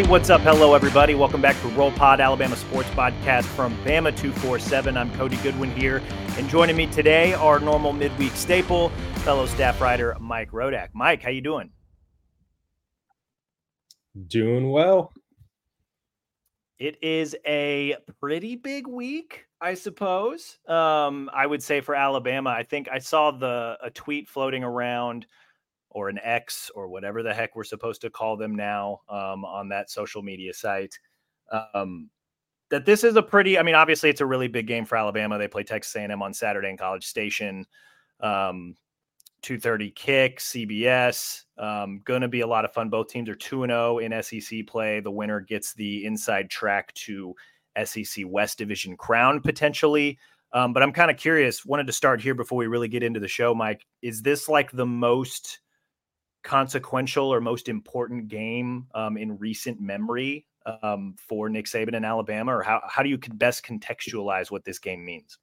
Hey, what's up? Hello, everybody. Welcome back to Roll Pod, Alabama Sports Podcast from Bama 247. I'm Cody Goodwin here, and joining me today, our normal midweek staple, fellow staff writer Mike Rodak. Mike, how you doing? Doing well. It is a pretty big week, I suppose. Um, I would say for Alabama. I think I saw the a tweet floating around or an X or whatever the heck we're supposed to call them now um, on that social media site. Um, that this is a pretty, I mean, obviously it's a really big game for Alabama. They play Texas A&M on Saturday in College Station. Um, 2:30 kick, CBS. Um, going to be a lot of fun. Both teams are 2 0 in SEC play. The winner gets the inside track to SEC West Division crown potentially. Um, but I'm kind of curious. Wanted to start here before we really get into the show, Mike. Is this like the most consequential or most important game um, in recent memory um, for Nick Saban in Alabama, or how how do you best contextualize what this game means?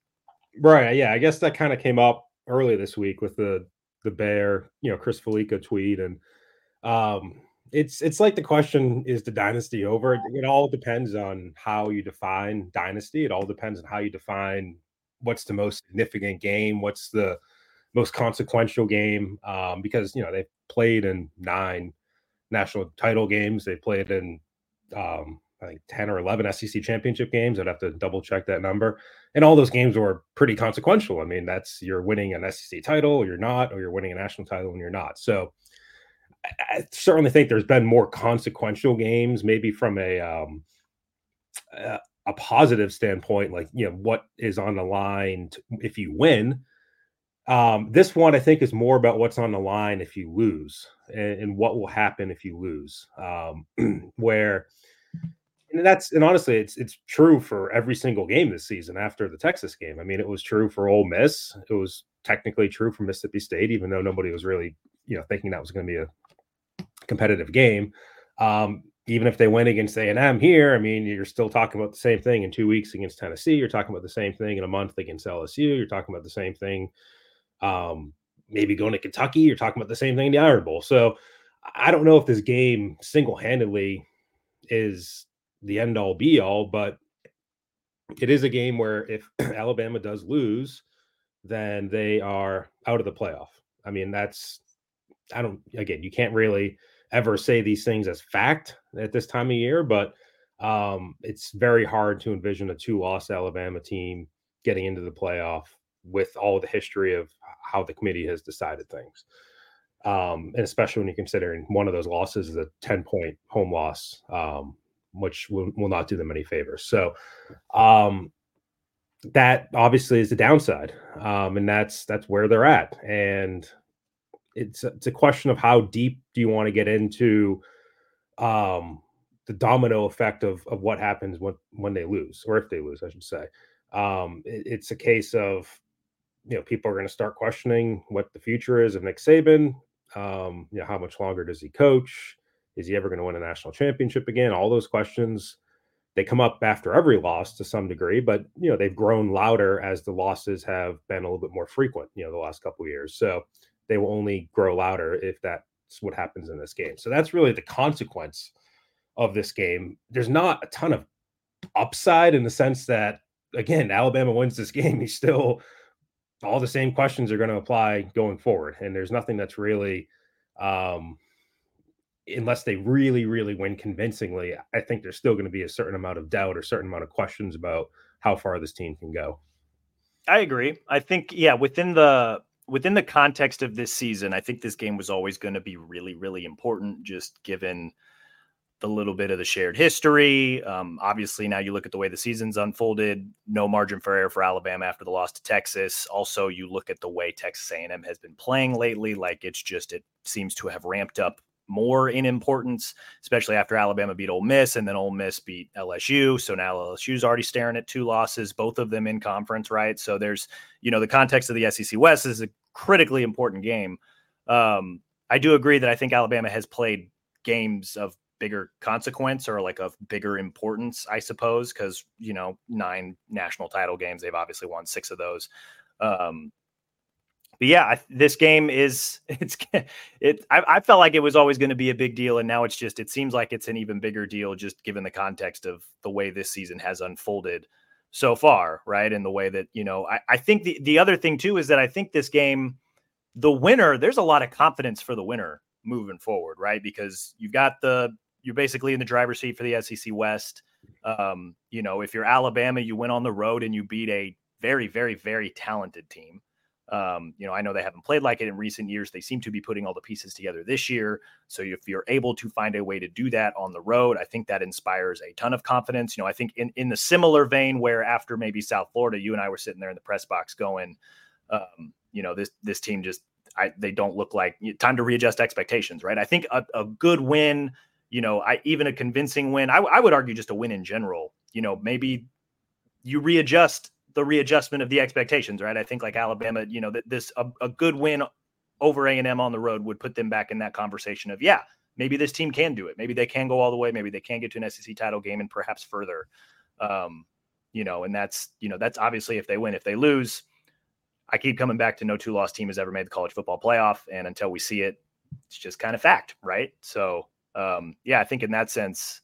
Right. Yeah. I guess that kind of came up early this week with the the Bear, you know, Chris Fallica tweet, and um, it's it's like the question is the dynasty over? It, it all depends on how you define dynasty. It all depends on how you define what's the most significant game, what's the most consequential game, um, because you know they played in nine national title games. They played in um, I think 10 or 11 SEC championship games. I'd have to double check that number. And all those games were pretty consequential. I mean, that's you're winning an SEC title, or you're not, or you're winning a national title and you're not. So I, I certainly think there's been more consequential games, maybe from a, um, a, positive standpoint, like, you know, what is on the line if you win um, this one, I think, is more about what's on the line if you lose and, and what will happen if you lose. Um, where, and that's and honestly, it's it's true for every single game this season after the Texas game. I mean, it was true for Ole Miss. It was technically true for Mississippi State, even though nobody was really, you know, thinking that was going to be a competitive game. Um, even if they win against A&M here, I mean, you're still talking about the same thing in two weeks against Tennessee. You're talking about the same thing in a month against LSU. You're talking about the same thing um, maybe going to Kentucky. You're talking about the same thing in the Iron Bowl. So I don't know if this game single handedly is the end all be all, but it is a game where if Alabama does lose, then they are out of the playoff. I mean, that's, I don't, again, you can't really ever say these things as fact at this time of year, but um, it's very hard to envision a two loss Alabama team getting into the playoff with all the history of how the committee has decided things. Um, and especially when you're considering one of those losses is a 10 point home loss, um, which will, will not do them any favors. So, um, that obviously is the downside. Um, and that's, that's where they're at. And it's, it's a question of how deep do you want to get into, um, the domino effect of, of what happens when, when they lose, or if they lose, I should say. Um, it, it's a case of you know, people are going to start questioning what the future is of Nick Saban. Um, you know, how much longer does he coach? Is he ever going to win a national championship again? All those questions they come up after every loss to some degree, but you know they've grown louder as the losses have been a little bit more frequent. You know, the last couple years. So they will only grow louder if that's what happens in this game. So that's really the consequence of this game. There's not a ton of upside in the sense that again, Alabama wins this game, you still all the same questions are going to apply going forward, and there's nothing that's really, um, unless they really, really win convincingly. I think there's still going to be a certain amount of doubt or certain amount of questions about how far this team can go. I agree. I think yeah, within the within the context of this season, I think this game was always going to be really, really important, just given the little bit of the shared history. Um, obviously, now you look at the way the season's unfolded. No margin for error for Alabama after the loss to Texas. Also, you look at the way Texas A&M has been playing lately. Like it's just it seems to have ramped up more in importance, especially after Alabama beat Ole Miss and then Ole Miss beat LSU. So now LSU's already staring at two losses, both of them in conference, right? So there's you know the context of the SEC West is a critically important game. Um, I do agree that I think Alabama has played games of bigger consequence or like of bigger importance, I suppose, because you know nine national title games, they've obviously won six of those. Um, but yeah, I, this game is it's it. I, I felt like it was always going to be a big deal, and now it's just it seems like it's an even bigger deal, just given the context of the way this season has unfolded so far, right? And the way that you know, I, I think the the other thing too is that I think this game, the winner, there's a lot of confidence for the winner moving forward, right? Because you've got the you're basically in the driver's seat for the SEC West. Um, you know, if you're Alabama, you went on the road and you beat a very, very, very talented team. Um, you know, I know they haven't played like it in recent years. They seem to be putting all the pieces together this year. So if you're able to find a way to do that on the road, I think that inspires a ton of confidence. You know, I think in, in the similar vein where after maybe South Florida, you and I were sitting there in the press box going, um, you know, this this team just I, they don't look like time to readjust expectations, right? I think a, a good win you know, I even a convincing win. I, I would argue just a win in general. You know, maybe you readjust the readjustment of the expectations, right? I think like Alabama, you know, that this a, a good win over A and M on the road would put them back in that conversation of yeah, maybe this team can do it. Maybe they can go all the way. Maybe they can get to an SEC title game and perhaps further. Um, you know, and that's you know that's obviously if they win. If they lose, I keep coming back to no two loss team has ever made the college football playoff, and until we see it, it's just kind of fact, right? So um, yeah, I think in that sense,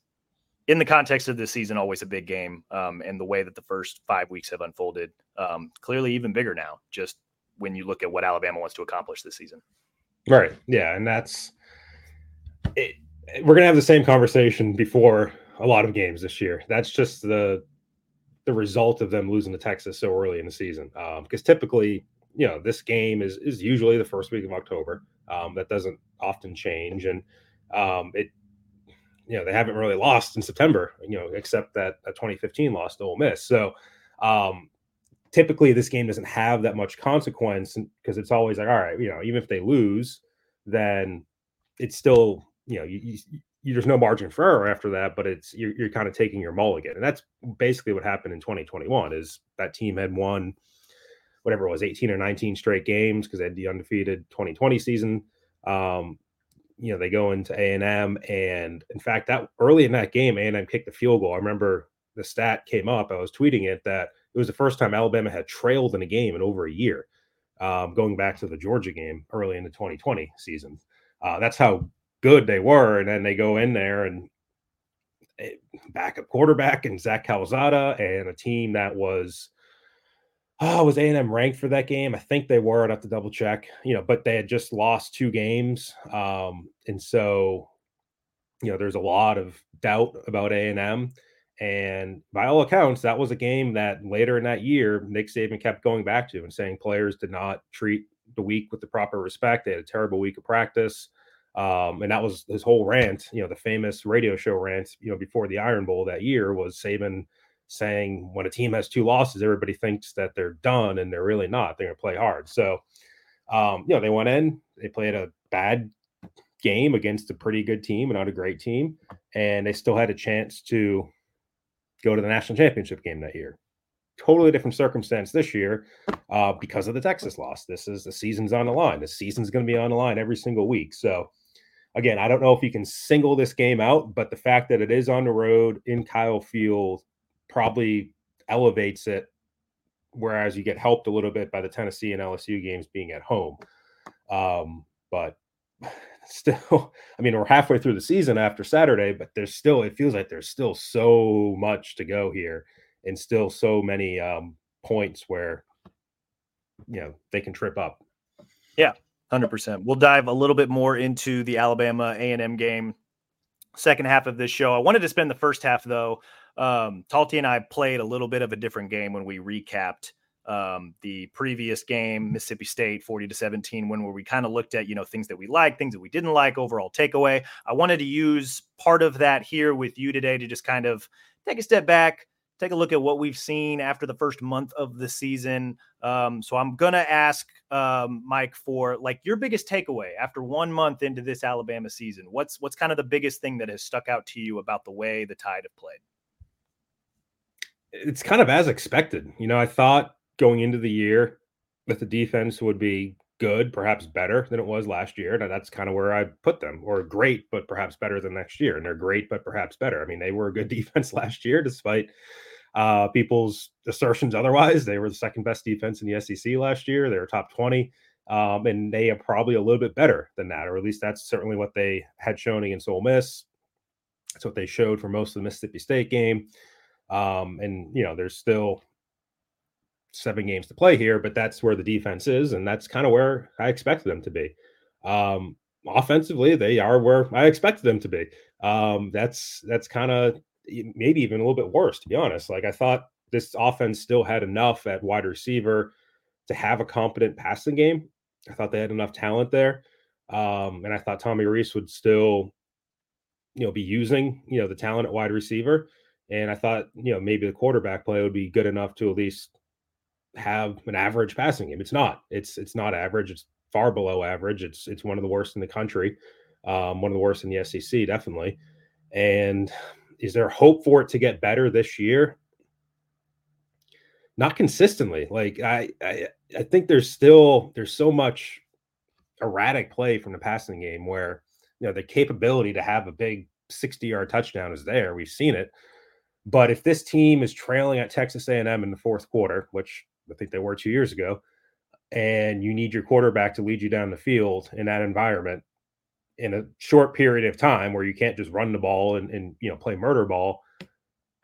in the context of this season, always a big game, um, and the way that the first five weeks have unfolded, um, clearly even bigger now. Just when you look at what Alabama wants to accomplish this season. Right. Yeah, and that's it, we're gonna have the same conversation before a lot of games this year. That's just the the result of them losing to Texas so early in the season. Um, Because um, typically, you know, this game is is usually the first week of October. Um, that doesn't often change, and um, it, you know, they haven't really lost in September, you know, except that a 2015 loss to Ole Miss. So, um, typically this game doesn't have that much consequence because it's always like, all right, you know, even if they lose, then it's still, you know, you, you, there's no margin for error after that, but it's you're, you're kind of taking your mulligan, and that's basically what happened in 2021. Is that team had won whatever it was 18 or 19 straight games because they had the undefeated 2020 season. Um, you know they go into A and M, and in fact, that early in that game, A and M kicked the field goal. I remember the stat came up. I was tweeting it that it was the first time Alabama had trailed in a game in over a year, um, going back to the Georgia game early in the 2020 season. Uh, that's how good they were, and then they go in there and eh, backup quarterback and Zach Calzada and a team that was oh, was A&M ranked for that game? I think they were. I'd have to double check, you know, but they had just lost two games. Um, and so, you know, there's a lot of doubt about A&M. And by all accounts, that was a game that later in that year, Nick Saban kept going back to and saying players did not treat the week with the proper respect. They had a terrible week of practice. Um, and that was his whole rant, you know, the famous radio show rant, you know, before the Iron Bowl that year was Saban – saying when a team has two losses, everybody thinks that they're done and they're really not. They're going to play hard. So, um, you know, they went in, they played a bad game against a pretty good team and not a great team, and they still had a chance to go to the national championship game that year. Totally different circumstance this year uh, because of the Texas loss. This is the season's on the line. The season's going to be on the line every single week. So, again, I don't know if you can single this game out, but the fact that it is on the road in Kyle Field probably elevates it. Whereas you get helped a little bit by the Tennessee and LSU games being at home. Um, but still, I mean, we're halfway through the season after Saturday, but there's still, it feels like there's still so much to go here and still so many um, points where, you know, they can trip up. Yeah, 100%. We'll dive a little bit more into the Alabama A&M game second half of this show. I wanted to spend the first half though. Um, Talty and I played a little bit of a different game when we recapped um, the previous game, Mississippi State 40 to 17, when where we kind of looked at, you know, things that we liked, things that we didn't like, overall takeaway. I wanted to use part of that here with you today to just kind of take a step back, take a look at what we've seen after the first month of the season. Um, so I'm gonna ask um, Mike for like your biggest takeaway after one month into this Alabama season. What's what's kind of the biggest thing that has stuck out to you about the way the Tide have played? It's kind of as expected. You know, I thought going into the year that the defense would be good, perhaps better than it was last year. Now that's kind of where I put them, or great, but perhaps better than next year. And they're great, but perhaps better. I mean, they were a good defense last year, despite uh, people's assertions otherwise. They were the second best defense in the SEC last year. They were top 20. Um, and they are probably a little bit better than that, or at least that's certainly what they had shown against Ole Miss. That's what they showed for most of the Mississippi State game. Um, and you know, there's still seven games to play here, but that's where the defense is, and that's kind of where I expected them to be. Um, offensively, they are where I expected them to be. Um, that's that's kind of maybe even a little bit worse, to be honest. Like I thought this offense still had enough at wide receiver to have a competent passing game. I thought they had enough talent there, um, and I thought Tommy Rees would still, you know, be using you know the talent at wide receiver. And I thought, you know, maybe the quarterback play would be good enough to at least have an average passing game. It's not. It's it's not average. It's far below average. It's it's one of the worst in the country. Um, one of the worst in the SEC, definitely. And is there hope for it to get better this year? Not consistently. Like I, I, I think there's still there's so much erratic play from the passing game where you know the capability to have a big 60 yard touchdown is there. We've seen it. But if this team is trailing at Texas A&M in the fourth quarter, which I think they were two years ago, and you need your quarterback to lead you down the field in that environment in a short period of time where you can't just run the ball and, and you know play murder ball.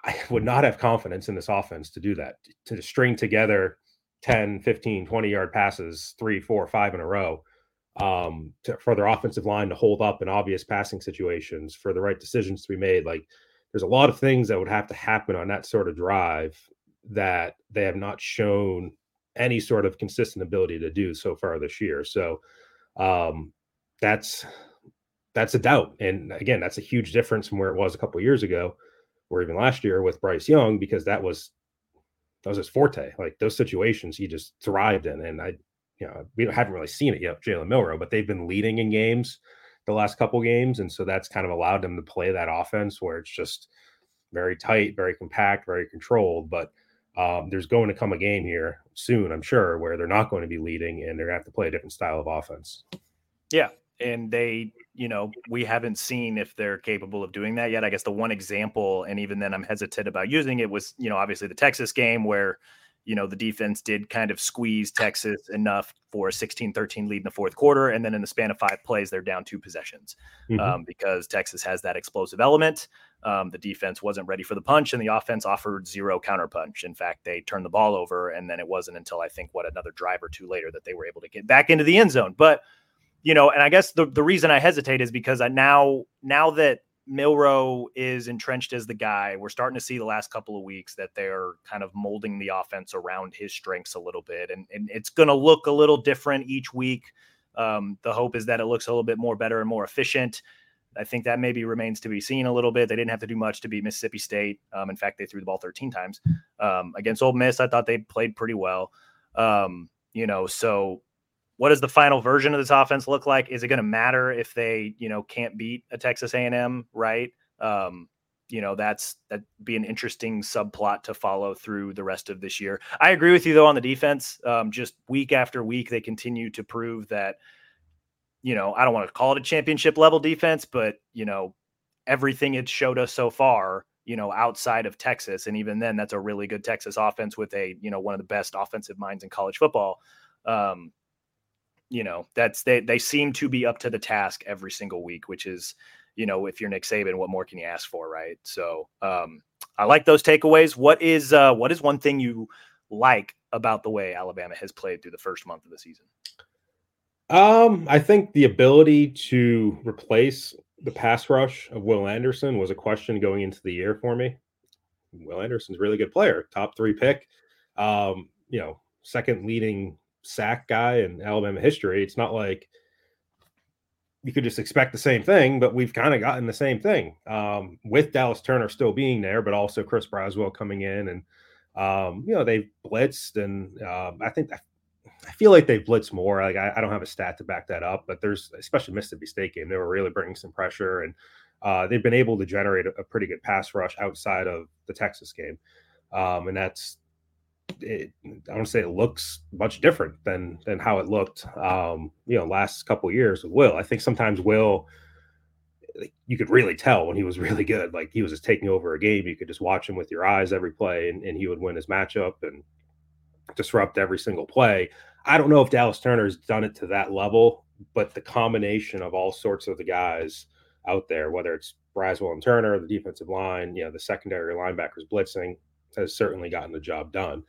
I would not have confidence in this offense to do that, to string together 10, 15, 20 yard passes, three, four, five in a row um, to, for their offensive line to hold up in obvious passing situations, for the right decisions to be made. Like there's a lot of things that would have to happen on that sort of drive that they have not shown any sort of consistent ability to do so far this year. So um, that's that's a doubt, and again, that's a huge difference from where it was a couple years ago, or even last year with Bryce Young, because that was that was his forte. Like those situations, he just thrived in, and I, you know, we haven't really seen it yet, Jalen Milroe, but they've been leading in games the last couple games, and so that's kind of allowed them to play that offense where it's just very tight, very compact, very controlled, but um, there's going to come a game here soon, I'm sure, where they're not going to be leading and they're going to have to play a different style of offense. Yeah. And they, you know, we haven't seen if they're capable of doing that yet. I guess the one example, and even then I'm hesitant about using it, was, you know, obviously the Texas game where, you know, the defense did kind of squeeze Texas enough for a 16 13 lead in the fourth quarter. And then in the span of five plays, they're down two possessions mm-hmm. um, because Texas has that explosive element. Um, the defense wasn't ready for the punch, and the offense offered zero counterpunch. In fact, they turned the ball over, and then it wasn't until I think what another drive or two later that they were able to get back into the end zone. But you know, and I guess the the reason I hesitate is because I now now that Milroe is entrenched as the guy. We're starting to see the last couple of weeks that they're kind of molding the offense around his strengths a little bit, and, and it's going to look a little different each week. Um, the hope is that it looks a little bit more better and more efficient. I think that maybe remains to be seen a little bit. They didn't have to do much to beat Mississippi State. Um, in fact, they threw the ball 13 times um, against Ole Miss. I thought they played pretty well. Um, you know, so what does the final version of this offense look like? Is it going to matter if they, you know, can't beat a Texas A&M, right? Um, you know, that's that be an interesting subplot to follow through the rest of this year. I agree with you though on the defense. Um, just week after week, they continue to prove that you know, I don't want to call it a championship level defense, but you know, everything it showed us so far, you know, outside of Texas, and even then, that's a really good Texas offense with a you know one of the best offensive minds in college football. Um, you know, that's they they seem to be up to the task every single week, which is, you know, if you're Nick Saban, what more can you ask for, right? So um, I like those takeaways. What is uh, what is one thing you like about the way Alabama has played through the first month of the season? Um, I think the ability to replace the pass rush of Will Anderson was a question going into the year for me. Will Anderson's really good player, top three pick. Um, you know, second leading sack guy in Alabama history. It's not like you could just expect the same thing, but we've kind of gotten the same thing um, with Dallas Turner still being there, but also Chris Braswell coming in, and um, you know they've blitzed, and um, I think I feel like they've blitzed more. Like I, I, don't have a stat to back that up, but there's especially Mississippi State game, they were really bringing some pressure, and uh, they've been able to generate a, a, pretty good pass rush outside of the Texas game, um, and that's it, I don't say it looks much different than than how it looked, um, you know, last couple years with Will. I think sometimes Will, you could really tell when he was really good. Like he was just taking over a game. You could just watch him with your eyes every play, and, and he would win his matchup and disrupt every single play. I don't know if Dallas Turner's done it to that level, but the combination of all sorts of the guys out there, whether it's Braswell and Turner, the defensive line, you know, the secondary linebackers blitzing, has certainly gotten the job done.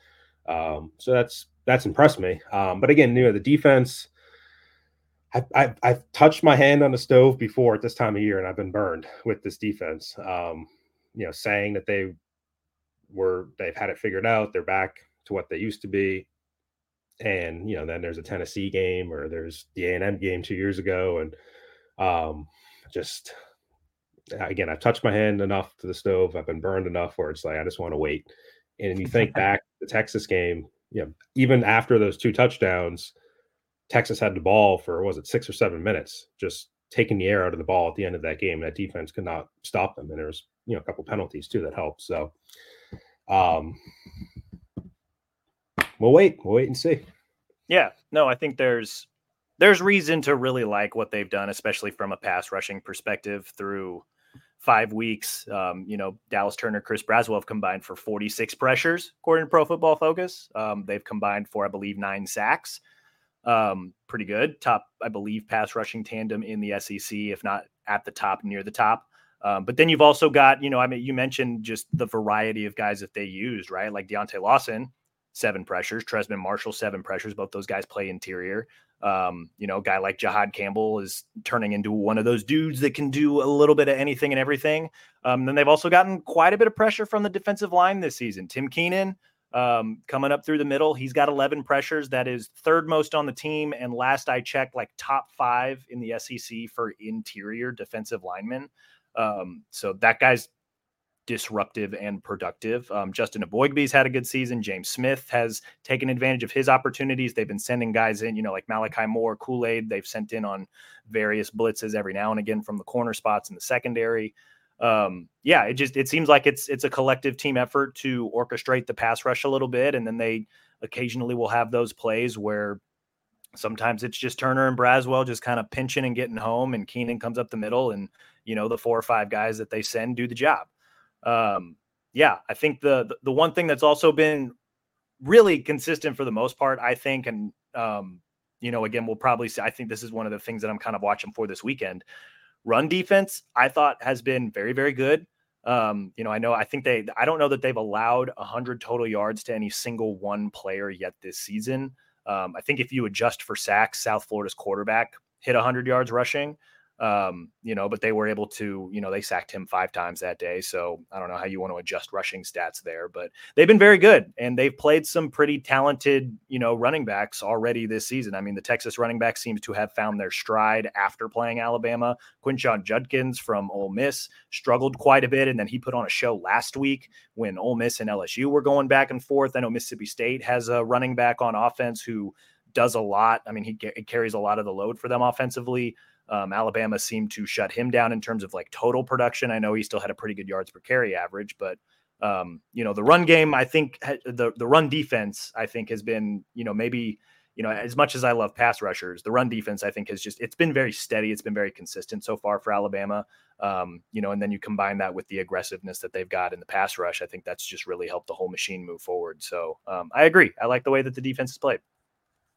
Um, so that's that's impressed me. Um, but again, you know, the defense. I've, I've, I've, touched my hand on the stove before at this time of year, and I've been burned with this defense. Um, you know, saying that they were they've had it figured out, they're back to what they used to be, and you know, then there's a Tennessee game or there's the A and M game two years ago, and um, just again, I've touched my hand enough to the stove. I've been burned enough where it's like I just want to wait. And you think back to the Texas game, you know, even after those two touchdowns, Texas had the ball for was it six or seven minutes, just taking the air out of the ball at the end of that game. That defense could not stop them, and there was you know a couple penalties too that helped. So, um, we'll wait, we'll wait and see. Yeah, no, I think there's there's reason to really like what they've done, especially from a pass rushing perspective through five weeks. Um, you know, Dallas Turner, Chris Braswell have combined for 46 pressures, according to Pro Football Focus. Um, they've combined for, I believe, nine sacks. Um, pretty good. Top, I believe, pass rushing tandem in the SEC, if not at the top, near the top. Um, but then you've also got, you know, I mean, you mentioned just the variety of guys that they used, right? Like Deontae Lawson, seven pressures, Trezmen Marshall, seven pressures. Both those guys play interior. Um, you know, a guy like Jihaad Campbell is turning into one of those dudes that can do a little bit of anything and everything. Um, then they've also gotten quite a bit of pressure from the defensive line this season. Tim Keenan um, coming up through the middle, he's got 11 pressures. That is third most on the team. And last I checked, like top five in the SEC for interior defensive linemen. Um, so that guy's disruptive and productive. Um, Justin Eboigbe's had a good season. James Smith has taken advantage of his opportunities. They've been sending guys in, you know, like Malachi Moore, Kool Aid. They've sent in on various blitzes every now and again from the corner spots in the secondary. Um, yeah, it just it seems like it's it's a collective team effort to orchestrate the pass rush a little bit, and then they occasionally will have those plays where sometimes it's just Turner and Braswell just kind of pinching and getting home, and Keenan comes up the middle, and you know the four or five guys that they send do the job um, yeah, I think the, the one thing that's also been really consistent for the most part, I think, and um, you know, again, we'll probably see. I think this is one of the things that I'm kind of watching for this weekend. Run defense, I thought, has been very, very good. Um, you know, I know, I think they, I don't know that they've allowed 100 total yards to any single one player yet this season. Um, I think if you adjust for sacks, South Florida's quarterback hit 100 yards rushing. Um, you know, but they were able to, you know, they sacked him five times that day. So I don't know how you want to adjust rushing stats there, but they've been very good and they've played some pretty talented, you know, running backs already this season. I mean, the Texas running back seems to have found their stride after playing Alabama. Quinshon Judkins from Ole Miss struggled quite a bit, and then he put on a show last week when Ole Miss and LSU were going back and forth. I know Mississippi State has a running back on offense who does a lot. I mean, he, he carries a lot of the load for them offensively. Um, Alabama seemed to shut him down in terms of like total production. I know he still had a pretty good yards per carry average, but um, you know the run game. I think the the run defense. I think has been you know maybe you know as much as I love pass rushers, the run defense I think has just it's been very steady. It's been very consistent so far for Alabama. Um, you know, and then you combine that with the aggressiveness that they've got in the pass rush. I think that's just really helped the whole machine move forward. So um, I agree. I like the way that the defense is played.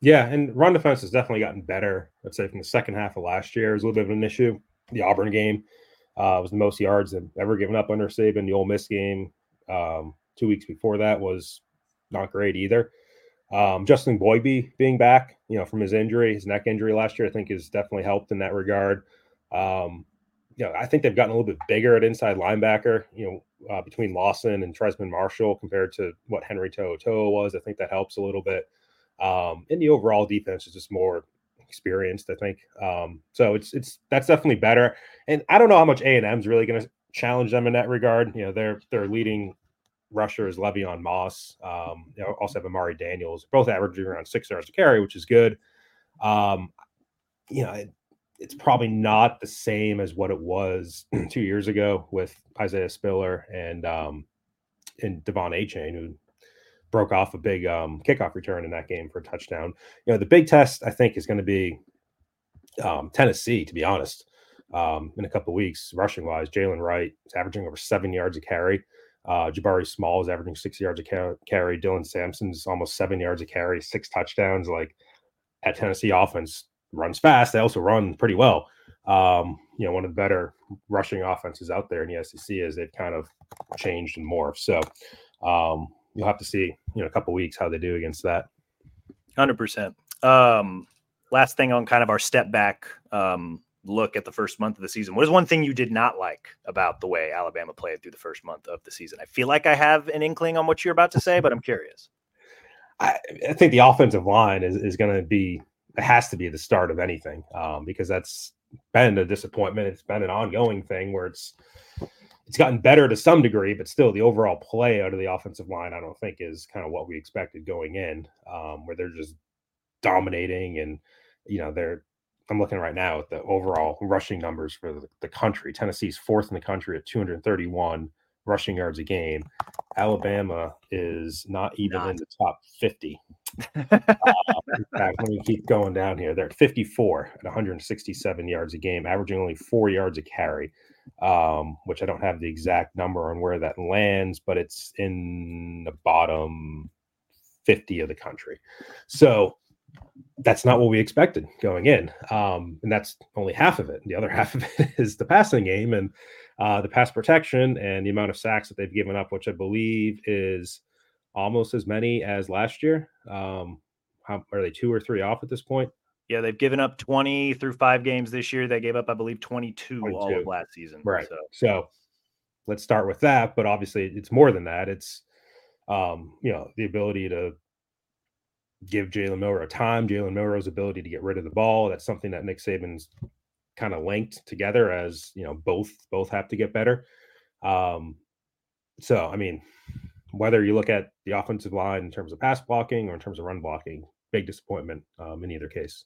Yeah, and run defense has definitely gotten better. I'd say from the second half of last year, was a little bit of an issue. The Auburn game uh, was the most yards they've ever given up under Saban. The Ole Miss game um, two weeks before that was not great either. Um, Justin Eboigbe being back, you know, from his injury, his neck injury last year, I think has definitely helped in that regard. Um, you know, I think they've gotten a little bit bigger at inside linebacker, you know, uh, between Lawson and Trezmen Marshall compared to what Henry To'oTo'o was. I think that helps a little bit. Um, and the overall defense is just more experienced, I think. Um, so it's it's that's definitely better. And I don't know how much A and M is really going to challenge them in that regard. You know, their their leading rusher is Le'Veon Moss. Um, you also have Amari Daniels, both averaging around six yards to carry, which is good. Um, you know, it, it's probably not the same as what it was two years ago with Isaiah Spiller and um, and De'Von Achane, who broke off a big um, kickoff return in that game for a touchdown. You know, the big test I think is going to be um, Tennessee, to be honest. Um, in a couple weeks, rushing wise, Jaylen Wright is averaging over seven yards a carry. Uh, Jabari Small is averaging six yards a carry. Dylan Sampson's almost seven yards a carry, six touchdowns. Like at Tennessee offense runs fast. They also run pretty well. Um, you know, one of the better rushing offenses out there in the SEC as they've kind of changed and morphed. So um, you'll have to see, you know, a couple weeks how they do against that. Hundred percent. Um, last thing on kind of our step back um, look at the first month of the season. What is one thing you did not like about the way Alabama played through the first month of the season? I feel like I have an inkling on what you're about to say, but I'm curious. I, I think the offensive line is, is going to be, it has to be the start of anything um, because that's been a disappointment. It's been an ongoing thing where it's, it's gotten better to some degree, but still the overall play out of the offensive line, I don't think is kind of what we expected going in, um, where they're just dominating and, you know, they're, I'm looking right now at the overall rushing numbers for the, the country. Tennessee's fourth in the country at 231 rushing yards a game. Alabama is not even not. in the top 50. uh, in fact, let me keep going down here. They're at 54 at 167 yards a game, averaging only four yards a carry, um, which I don't have the exact number on where that lands, but it's in the bottom 50 of the country. So that's not what we expected going in. Um, and that's only half of it. The other half of it is the passing game and uh, the pass protection and the amount of sacks that they've given up, which I believe is almost as many as last year. Um, how are they two or three off at this point? Yeah, they've given up 20 through five games this year. They gave up, I believe, 22, 22. all of last season. Right. So. so let's start with that. But obviously, it's more than that. It's, um, you know, the ability to give Jalen Milroe time, Jalen Milroe's ability to get rid of the ball. That's something that Nick Saban's kind of linked together as you know both both have to get better. Um, so I mean, whether you look at the offensive line in terms of pass blocking or in terms of run blocking, big disappointment um, in either case.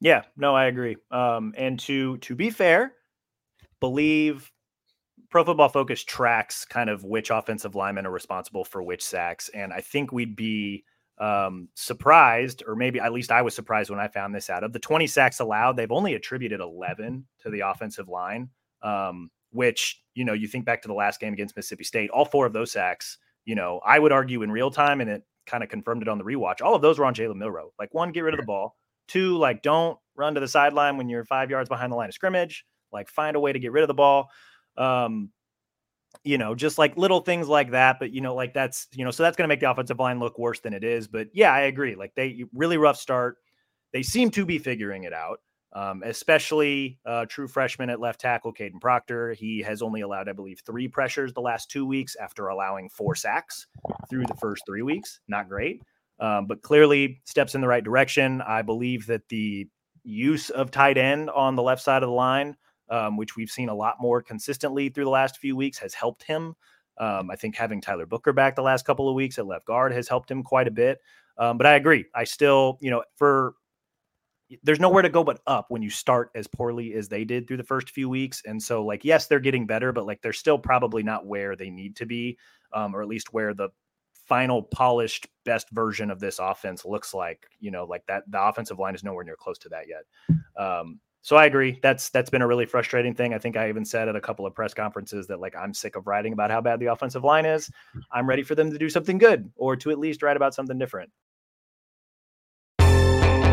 Yeah, no, I agree. Um, and to to be fair, believe Pro Football Focus tracks kind of which offensive linemen are responsible for which sacks, and I think we'd be um, surprised, or maybe at least I was surprised when I found this out. Of the 20 sacks allowed, they've only attributed 11 to the offensive line, um, which, you know, you think back to the last game against Mississippi State, all four of those sacks, you know, I would argue in real time, and it kind of confirmed it on the rewatch. All of those were on Jalen Milroe. Like, one, get rid of the ball. Two, like, don't run to the sideline when you're five yards behind the line of scrimmage. Like, find a way to get rid of the ball. Um, you know, just like little things like that. But you know, like that's you know, so that's going to make the offensive line look worse than it is. But yeah, I agree. Like they really rough start. They seem to be figuring it out. Um, especially uh, true freshman at left tackle, Kadyn Proctor. He has only allowed, I believe, three pressures the last two weeks after allowing four sacks through the first three weeks. Not great, um, but clearly steps in the right direction. I believe that the use of tight end on the left side of the line um, which we've seen a lot more consistently through the last few weeks, has helped him. Um, I think having Tyler Booker back the last couple of weeks at left guard has helped him quite a bit. Um, but I agree. I still, you know, for there's nowhere to go but up when you start as poorly as they did through the first few weeks. And so, like, yes, they're getting better, but like they're still probably not where they need to be, um, or at least where the final polished best version of this offense looks like. You know, like that the offensive line is nowhere near close to that yet. Um, so I agree. That's that's been a really frustrating thing. I think I even said at a couple of press conferences that like I'm sick of writing about how bad the offensive line is. I'm ready for them to do something good or to at least write about something different.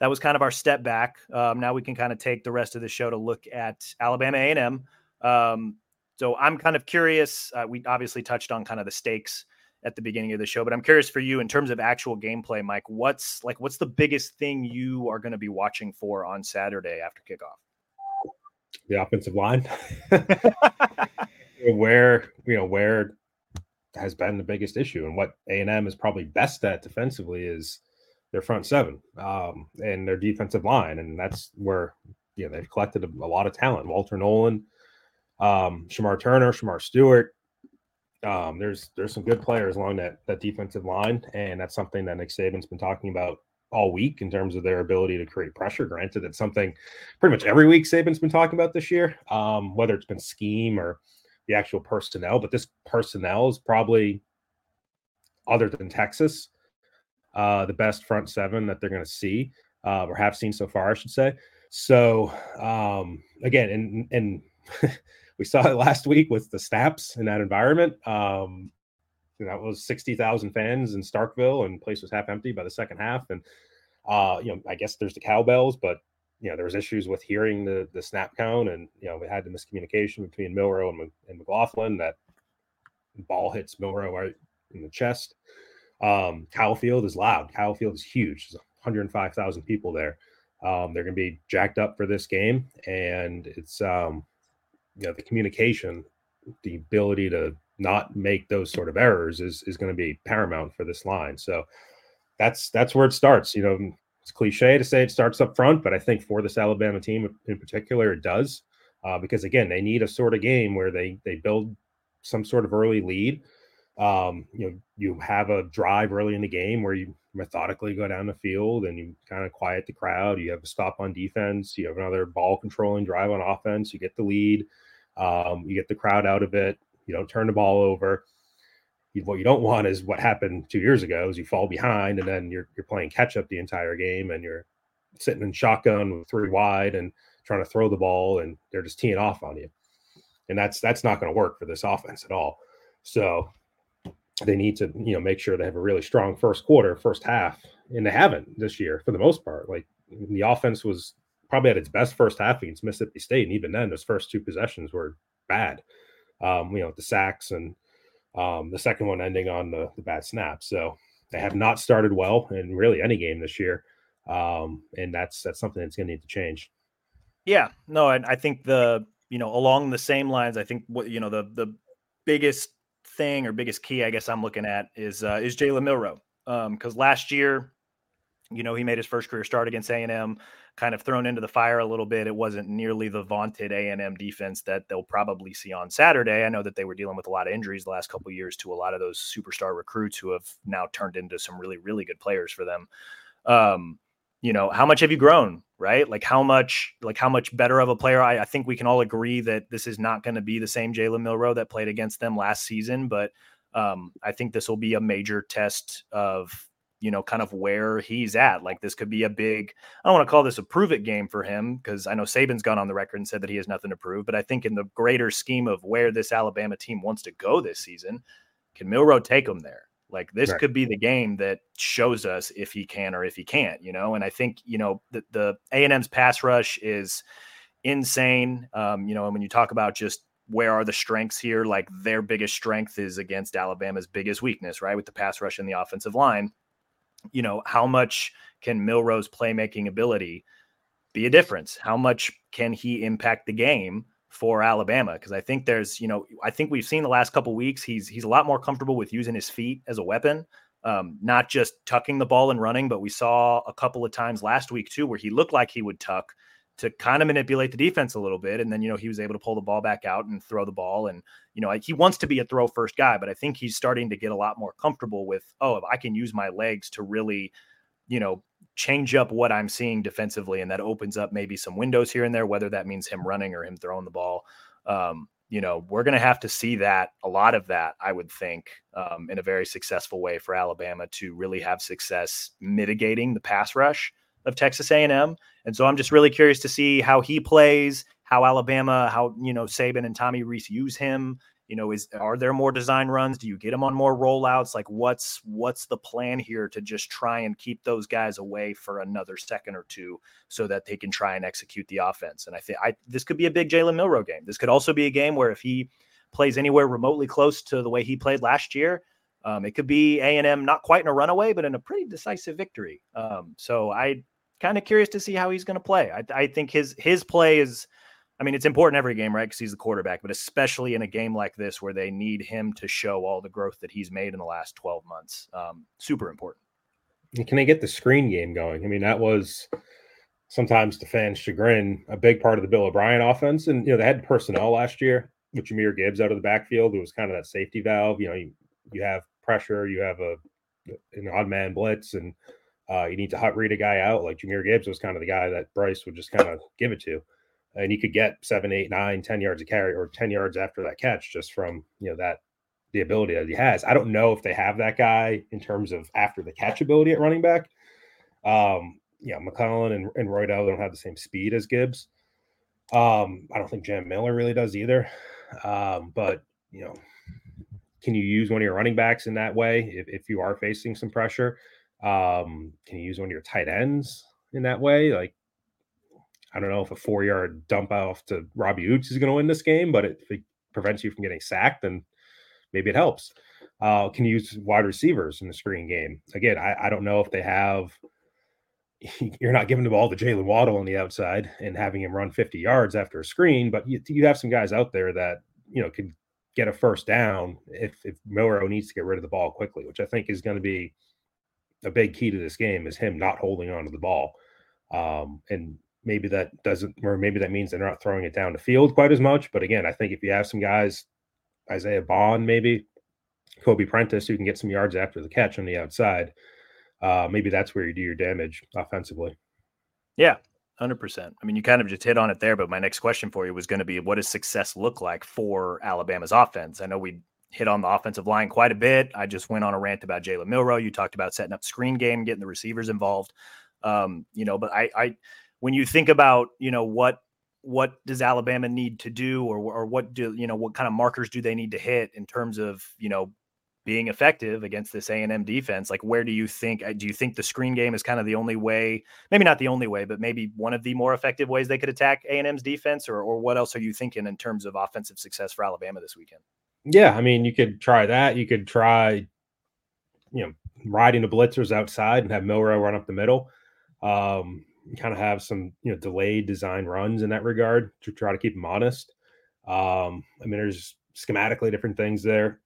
That was kind of our step back. Um, now we can kind of take the rest of the show to look at Alabama A&M. Um, so I'm kind of curious. Uh, we obviously touched on kind of the stakes at the beginning of the show, but I'm curious for you in terms of actual gameplay, Mike. What's like what's the biggest thing you are going to be watching for on Saturday after kickoff? The offensive line, where you know where has been the biggest issue, and what A and M is probably best at defensively is their front seven um, and their defensive line, and that's where you know they've collected a, a lot of talent. Walter Nolen, um, Shemar Turner, Shemar Stewart. Um, there's there's some good players along that that defensive line, and that's something that Nick Saban's been talking about all week in terms of their ability to create pressure. Granted, it's something pretty much every week Saban's been talking about this year, um, whether it's been scheme or the actual personnel. But this personnel is probably, other than Texas, uh, the best front seven that they're going to see uh, or have seen so far, I should say. So um, again, and and we saw it last week with the snaps in that environment. Um, that was sixty thousand fans in Starkville, and place was half empty by the second half. And uh, you know, I guess there's the cowbells, but you know, there was issues with hearing the the snap count, and you know, we had the miscommunication between Milroe and, and McLaughlin. That ball hits Milroe right in the chest. Um, Field is loud. Kyle Field is huge. There's 105,000 people there. Um, they're going to be jacked up for this game, and it's um, you know the communication, the ability to not make those sort of errors is is going to be paramount for this line. So that's that's where it starts. You know, it's cliche to say it starts up front, but I think for this Alabama team in particular, it does uh, because again, they need a sort of game where they they build some sort of early lead um, you know, you have a drive early in the game where you methodically go down the field and you kind of quiet the crowd. You have a stop on defense. You have another ball controlling drive on offense. You get the lead. Um, you get the crowd out of it. You don't turn the ball over. what you don't want is what happened two years ago: is you fall behind and then you're you're playing catch up the entire game and you're sitting in shotgun with three wide and trying to throw the ball and they're just teeing off on you. And that's that's not going to work for this offense at all. So they need to you know make sure they have a really strong first quarter, first half, and they haven't this year for the most part. Like the offense was probably at its best first half against Mississippi State, and even then, those first two possessions were bad. Um, you know, the sacks and um, the second one ending on the, the bad snap. So they have not started well in really any game this year, um, and that's that's something that's going to need to change. Yeah, no, and I think the you know along the same lines, I think what you know the the biggest thing or biggest key I guess I'm looking at is uh, is Jalen Milroe because um, last year, you know, he made his first career start against A and M, kind of thrown into the fire a little bit. It wasn't nearly the vaunted A and M defense that they'll probably see on Saturday. I know that they were dealing with a lot of injuries the last couple years to a lot of those superstar recruits who have now turned into some really really good players for them. Um, you know, how much have you grown right? Like how much, like how much better of a player. I, I think we can all agree that this is not going to be the same Jalen Milroe that played against them last season, but um, I think this will be a major test of you know kind of where he's at. Like this could be a big. I don't want to call this a prove it game for him because I know Saban's gone on the record and said that he has nothing to prove. But I think in the greater scheme of where this Alabama team wants to go this season, can Milroe take them there? Like this right. could be the game that shows us if he can or if he can't, you know. And I think you know the the A and M's pass rush is insane. Um, you know, and when you talk about just where are the strengths here, like their biggest strength is against Alabama's biggest weakness, right, with the pass rush and the offensive line. you know, how much can Milroe's playmaking ability be a difference? How much can he impact the game for Alabama? Because I think there's, you know, I think we've seen the last couple weeks he's he's a lot more comfortable with using his feet as a weapon, um, not just tucking the ball and running. But we saw a couple of times last week too where he looked like he would tuck to kind of manipulate the defense a little bit. And then, you know, he was able to pull the ball back out and throw the ball. And, you know, he wants to be a throw first guy, but I think he's starting to get a lot more comfortable with, oh, if I can use my legs to really, you know, change up what I'm seeing defensively. And that opens up maybe some windows here and there, whether that means him running or him throwing the ball. Um, you know, we're going to have to see that a lot of that, I would think, um, in a very successful way for Alabama to really have success mitigating the pass rush of Texas A&M. And so I'm just really curious to see how he plays, how Alabama, how you know Saban and Tommy Rees use him. You know, is are there more design runs? Do you get them on more rollouts? Like, what's what's the plan here to just try and keep those guys away for another second or two, so that they can try and execute the offense? And I think I this could be a big Jalen Milroe game. This could also be a game where if he plays anywhere remotely close to the way he played last year, um, it could be A and M not quite in a runaway, but in a pretty decisive victory. Um, so I kind of curious to see how he's going to play. I, I, think his his play is, I mean, it's important every game, right? Because he's the quarterback, but especially in a game like this where they need him to show all the growth that he's made in the last twelve months. Um, super important. Can they get the screen game going? I mean, that was sometimes to fans' chagrin a big part of the Bill O'Brien offense, and you know they had personnel last year with Jahmyr Gibbs out of the backfield. It was kind of that safety valve. You know, you, you have pressure, you have a an odd man blitz, and uh, you need to hot read a guy out. Like Jahmyr Gibbs was kind of the guy that Bryce would just kind of give it to. And you could get seven, eight, nine, ten yards of carry or 10 yards after that catch just from, you know, that the ability that he has. I don't know if they have that guy in terms of after the catch ability at running back. Um, yeah, McClellan and, and Roydell don't have the same speed as Gibbs. Um, I don't think Jam Miller really does either. Um, but you know, can you use one of your running backs in that way if, if you are facing some pressure? Um, can you use one of your tight ends in that way? Like, I don't know if a four yard dump off to Robbie Ouzts is going to win this game, but if it prevents you from getting sacked, then maybe it helps. Uh, can you use wide receivers in the screen game? Again, I, I don't know if they have. You're not giving the ball to Jaylen Waddle on the outside and having him run 50 yards after a screen, but you, you have some guys out there that you know can get a first down if if Milroe needs to get rid of the ball quickly, which I think is going to be a big key to this game is him not holding on to the ball. Um, and maybe that doesn't, or maybe that means they're not throwing it down the field quite as much. But again, I think if you have some guys, Isaiah Bond, maybe Kobe Prentice, who can get some yards after the catch on the outside, uh, maybe that's where you do your damage offensively. Yeah, 100%. I mean, you kind of just hit on it there, but my next question for you was going to be what does success look like for Alabama's offense? I know we hit on the offensive line quite a bit. I just went on a rant about Jalen Milroe. You talked about setting up screen game, getting the receivers involved. Um, you know, but I, I, when you think about, you know, what, what does Alabama need to do, or, or what do you know, what kind of markers do they need to hit in terms of, you know, being effective against this A&M defense? Like, where do you think? Uh, do you think the screen game is kind of the only way? Maybe not the only way, but maybe one of the more effective ways they could attack A&M's defense, or, or what else are you thinking in terms of offensive success for Alabama this weekend? Yeah, I mean, you could try that. You could try, you know, riding the blitzers outside and have Milroe run up the middle. Um, kind of have some, you know, delayed design runs in that regard to try to keep them honest. Um, I mean, there's schematically different things there.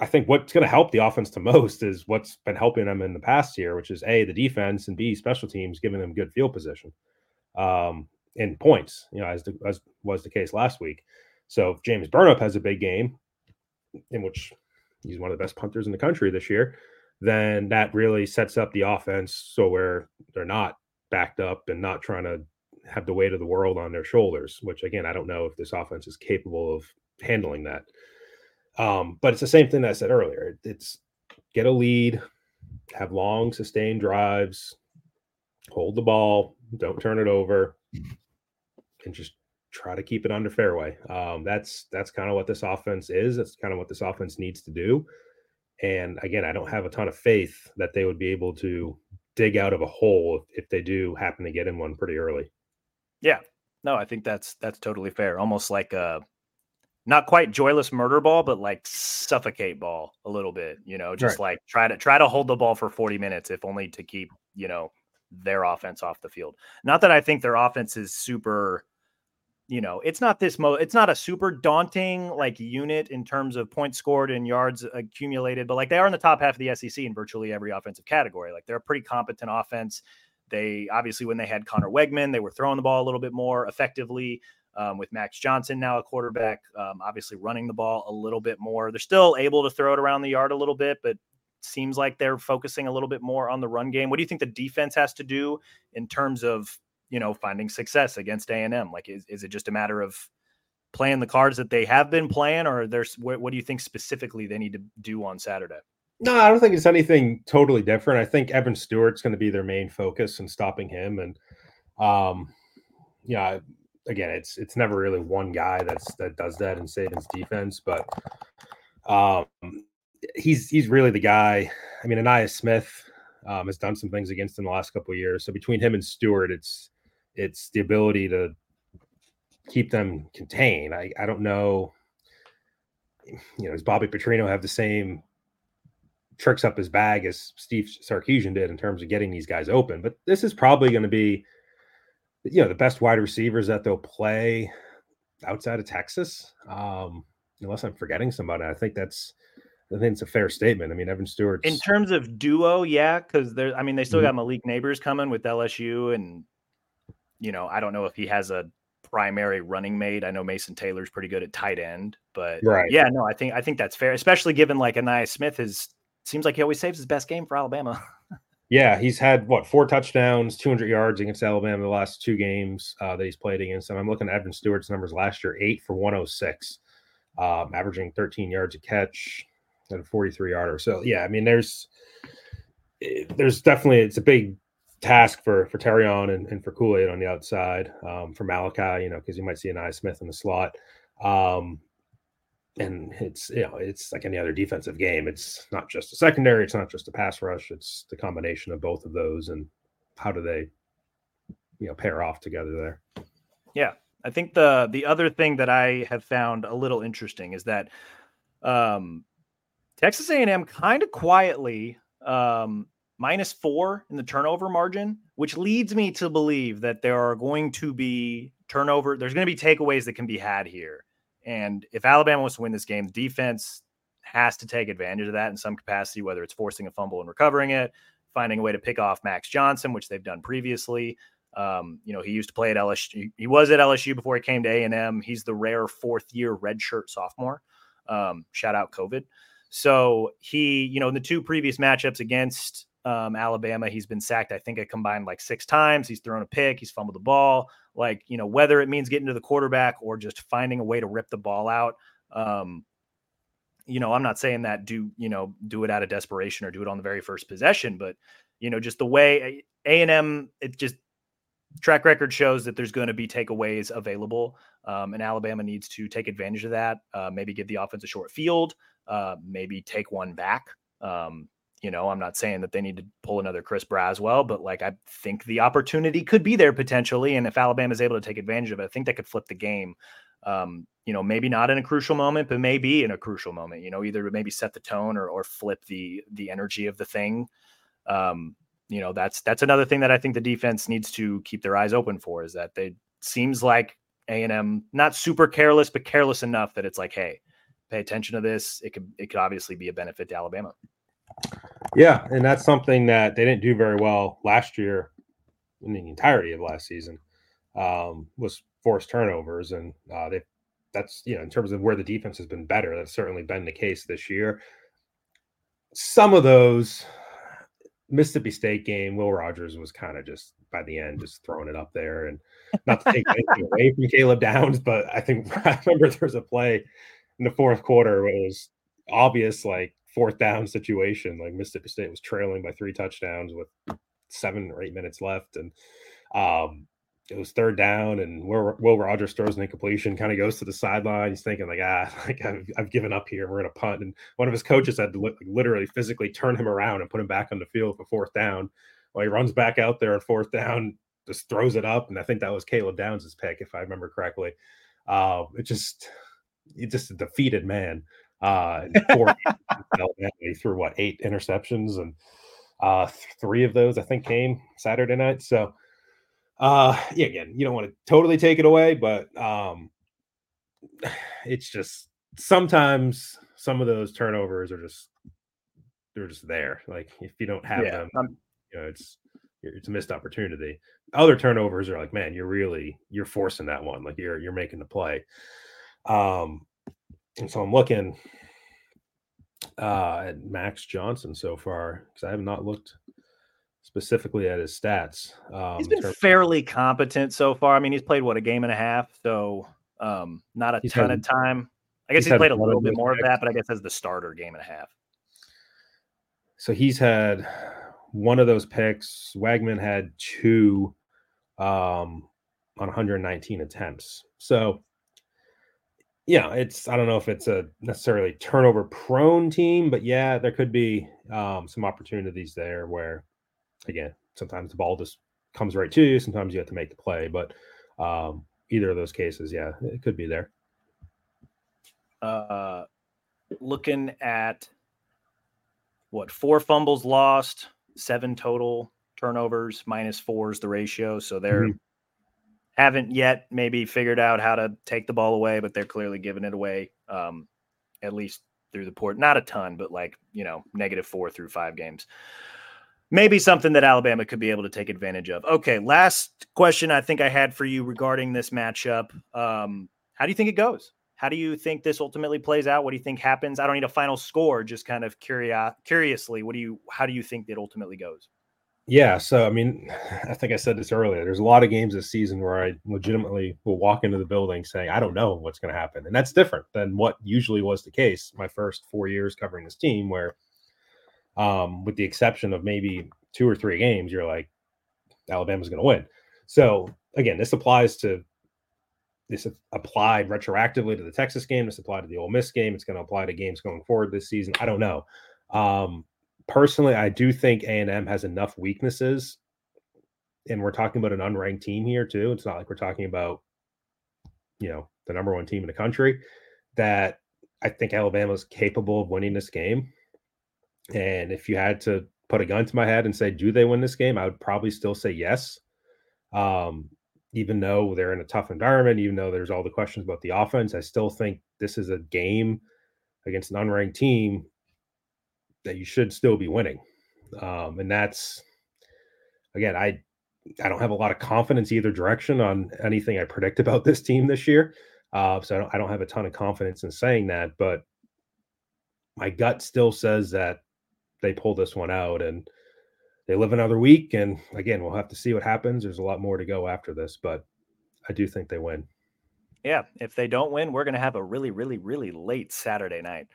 I think what's going to help the offense the most is what's been helping them in the past year, which is a the defense and b special teams giving them good field position um, and points. You know, as the, as was the case last week. So if James Burnip has a big game, in which he's one of the best punters in the country this year, then that really sets up the offense so where they're not backed up and not trying to have the weight of the world on their shoulders, which again, I don't know if this offense is capable of handling that. Um, but it's the same thing I said earlier. It's get a lead, have long sustained drives, hold the ball, don't turn it over, and just try to keep it under fairway. Um, that's that's kind of what this offense is. That's kind of what this offense needs to do. And again, I don't have a ton of faith that they would be able to dig out of a hole if, if they do happen to get in one pretty early. Yeah, no, I think that's that's totally fair. Almost like a not quite joyless murder ball, but like suffocate ball a little bit, you know, just Right. like try to try to hold the ball for 40 minutes, if only to keep, you know, their offense off the field. Not that I think their offense is super, you know, it's not this mo it's not a super daunting like unit in terms of points scored and yards accumulated, but like they are in the top half of the SEC in virtually every offensive category. Like they're a pretty competent offense. They obviously when they had Conner Weigman, they were throwing the ball a little bit more effectively um, with Max Johnson now a quarterback, um, obviously running the ball a little bit more. They're still able to throw it around the yard a little bit, but seems like they're focusing a little bit more on the run game. What do you think the defense has to do in terms of you know finding success against A and M? Like, is, is it just a matter of playing the cards that they have been playing, or there's what, what do you think specifically they need to do on Saturday? No, I don't think it's anything totally different. I think Evan Stewart's going to be their main focus and stopping him. And um, yeah, again, it's it's never really one guy that's that does that in Saban's defense, but um, he's he's really the guy. I mean, Ainias Smith um, has done some things against him the last couple years. So between him and Stewart, it's it's the ability to keep them contained. I I don't know. You know, does Bobby Petrino have the same tricks up his bag as Steve Sarkisian did in terms of getting these guys open? But this is probably going to be, you know, the best wide receivers that they'll play outside of Texas. Um, unless I'm forgetting somebody, I think that's I think it's a fair statement. I mean, Evan Stewart In terms of duo, yeah, because there, I mean, they still Mhm. got Malik Nabers coming with LSU, and you know, I don't know if he has a primary running mate. I know Mason Taylor's pretty good at tight end, but Right. yeah, no, I think I think that's fair, especially given like Ainias Smith is seems like he always saves his best game for Alabama. Yeah, he's had what four touchdowns, 200 yards against Alabama the last two games uh, that he's played against them. I'm looking at Evan Stewart's numbers last year, eight for 106, um, averaging 13 yards a catch and a 43 yarder. So yeah, I mean, there's eh, there's definitely it's a big task for for Terrion and, and for Kool Aid on the outside um, for Malachi, you know, because you might see Ainias Smith in the slot. Um, and it's you know it's like any other defensive game. It's not just a secondary it's not just a pass rush it's the combination of both of those and how do they you know pair off together there. Yeah, I think the the other thing that I have found a little interesting is that um, Texas A&M kind of quietly um, minus four in the turnover margin, which leads me to believe that there are going to be turnover. There's going to be takeaways that can be had here, and if Alabama wants to win this game, the defense has to take advantage of that in some capacity, whether it's forcing a fumble and recovering it, finding a way to pick off Max Johnson, which they've done previously. Um, you know, he used to play at LSU. He was at LSU before he came to A and M. He's the rare fourth year redshirt sophomore. Um, shout out COVID. So he, you know, in the two previous matchups against um, Alabama, he's been sacked. I think a combined like six times. He's thrown a pick. He's fumbled the ball. Like you know, whether it means getting to the quarterback or just finding a way to rip the ball out. Um, you know, I'm not saying that do you know do it out of desperation or do it on the very first possession, but you know, just the way A and M, it just track record shows that there's going to be takeaways available, um, and Alabama needs to take advantage of that. Uh, maybe give the offense a short field, uh, maybe take one back. Um, you know, I'm not saying that they need to pull another Chris Braswell, but like I think the opportunity could be there potentially, and if Alabama is able to take advantage of it, I think that could flip the game. Um, you know, maybe not in a crucial moment, but maybe in a crucial moment. You know, either maybe set the tone or or flip the the energy of the thing. Um, you know, that's that's another thing that I think the defense needs to keep their eyes open for is that they seems like A and M not super careless, but careless enough that it's like, hey, pay attention to this. It could it could obviously be a benefit to Alabama. Yeah and that's something that they didn't do very well last year in the entirety of last season um, was forced turnovers. And uh, they that's you know in terms of where the defense has been better that's certainly been the case this year. Some of those Mississippi State game, Will Rogers was kind of just by the end just throwing it up there, and not to take anything away from Caleb Downs, but I think I remember there was a play in the fourth quarter where it was obvious like fourth down situation, like Mississippi State was trailing by three touchdowns with seven or eight minutes left, and um, it was third down, and Will, Will Rogers throws an incompletion, kind of goes to the sideline. He's thinking like, ah, like I've, I've given up here. We're in a punt, and one of his coaches had to li- literally physically turn him around and put him back on the field for fourth down. Well, he runs back out there on fourth down, just throws it up, and I think that was Caleb Downs' pick, if I remember correctly. Uh, it just he's just a defeated man. Uh, four, he what eight interceptions, and uh, three of those I think came Saturday night. So, uh, yeah, again, you don't want to totally take it away, but um, it's just sometimes some of those turnovers are just they're just there. Like if you don't have Yeah, them, I'm- you know, it's it's a missed opportunity. Other turnovers are like, man, you're really you're forcing that one. Like you're you're making the play. Um, and so I'm looking uh at Max Johnson so far because I have not looked specifically at his stats. Um, He's been fairly competent so far. I mean, he's played what a game and a half, so um, not a ton had- of time. I guess he's he's, played a little bit more of that, but I guess as the starter, game and a half. so he's had one of those picks. Weigman had two um, on 119 attempts. So, yeah, it's I don't know if it's a necessarily turnover prone team, but yeah, there could be um, some opportunities there where, again, sometimes the ball just comes right to you. Sometimes you have to make the play, but um, either of those cases, yeah, it could be there. Uh, looking at what four fumbles lost, seven total turnovers, minus four is the ratio. So they're Mhm. Haven't yet maybe figured out how to take the ball away, but they're clearly giving it away. Um, at least through the port, not a ton, but like you know, negative four through five games. Maybe something that Alabama could be able to take advantage of. Okay, last question I think I had for you regarding this matchup. Um, how do you think it goes? How do you think this ultimately plays out? What do you think happens? I don't need a final score, just kind of curio- curiously, what do you how do you think it ultimately goes? Yeah, so I mean, I think I said this earlier. There's a lot of games this season where I legitimately will walk into the building saying, I don't know what's going to happen. And that's different than what usually was the case my first four years covering this team, where, um, with the exception of maybe two or three games, you're like, Alabama's going to win. So again, this applies to this applied retroactively to the Texas game. This applied to the Ole Miss game. It's going to apply to games going forward this season. I don't know. Um, personally, I do think A and M has enough weaknesses, and we're talking about an unranked team here too. It's not like we're talking about, you know, the number one team in the country. That I think Alabama's capable of winning this game. And if you had to put a gun to my head and say, do they win this game? I would probably still say yes. Um, even though they're in a tough environment, even though there's all the questions about the offense, I still think this is a game against an unranked team that you should still be winning. Um, and that's again, I I don't have a lot of confidence either direction on anything I predict about this team this year. Uh, so I don't, I don't have a ton of confidence in saying that, but my gut still says that they pull this one out and they live another week. And again, we'll have to see what happens. There's a lot more to go after this, but I do think they win. Yeah, if they don't win, we're going to have a really, really, really late Saturday night.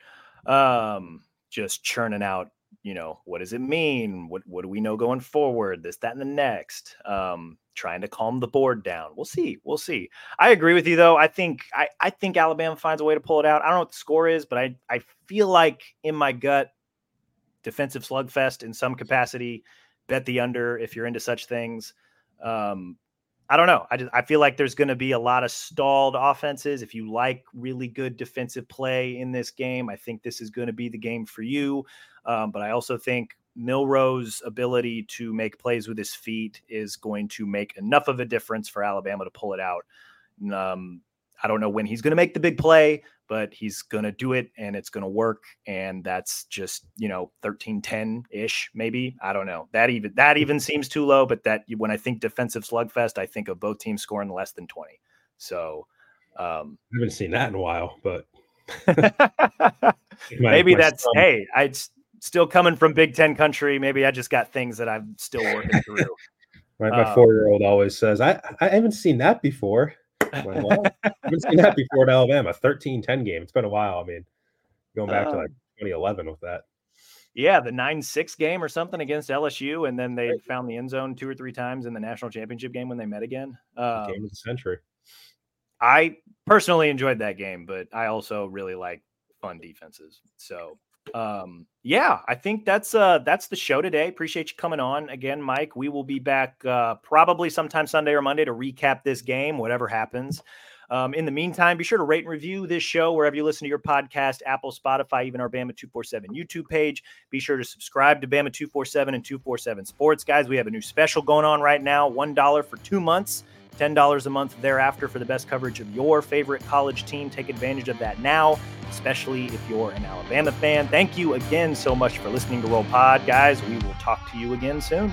Um, just churning out, you know, what does it mean? What what do we know going forward? This, that, and the next. Um, trying to calm the board down. We'll see. We'll see. I agree with you though. I think I, I think Alabama finds a way to pull it out. I don't know what the score is, but I I feel like in my gut, defensive slugfest in some capacity. Bet the under if you're into such things. Um, I don't know. I just I feel like there's going to be a lot of stalled offenses. If you like really good defensive play in this game, I think this is going to be the game for you. Um, but I also think Milroe's ability to make plays with his feet is going to make enough of a difference for Alabama to pull it out. Um, I don't know when he's going to make the big play, but he's going to do it and it's going to work. And that's just, you know, 1310 ish maybe. I don't know. That even, that even seems too low. But that when I think defensive slugfest, I think of both teams scoring less than 20. So, um, I haven't seen that in a while, but maybe that's, son- hey, I still coming from Big Ten country. Maybe I just got things that I'm still working through. My, my Um, four year old always says, I, I haven't seen that before. Like, well, I haven't seen that before at Alabama. 13 10 game. It's been a while. I mean, going back to like Um, 2011 with that. Yeah, the nine six game or something against LSU, and then they found the end zone two or three times in the national championship game when they met again. Um, Game of the century. I personally enjoyed that game, but I also really like fun defenses. So, um, yeah, I think that's uh that's the show today. Appreciate you coming on again, Mike. We will be back uh, probably sometime Sunday or Monday to recap this game, whatever happens. Um, in the meantime, be sure to rate and review this show wherever you listen to your podcast, Apple, Spotify, even our Bama 247 YouTube page. Be sure to subscribe to Bama 247 and 247 Sports. Guys, we have a new special going on right now $1 for two months. $10 a month thereafter for the best coverage of your favorite college team. Take advantage of that now, especially if you're an Alabama fan. Thank you again so much for listening to Roll Pod, guys. We will talk to you again soon.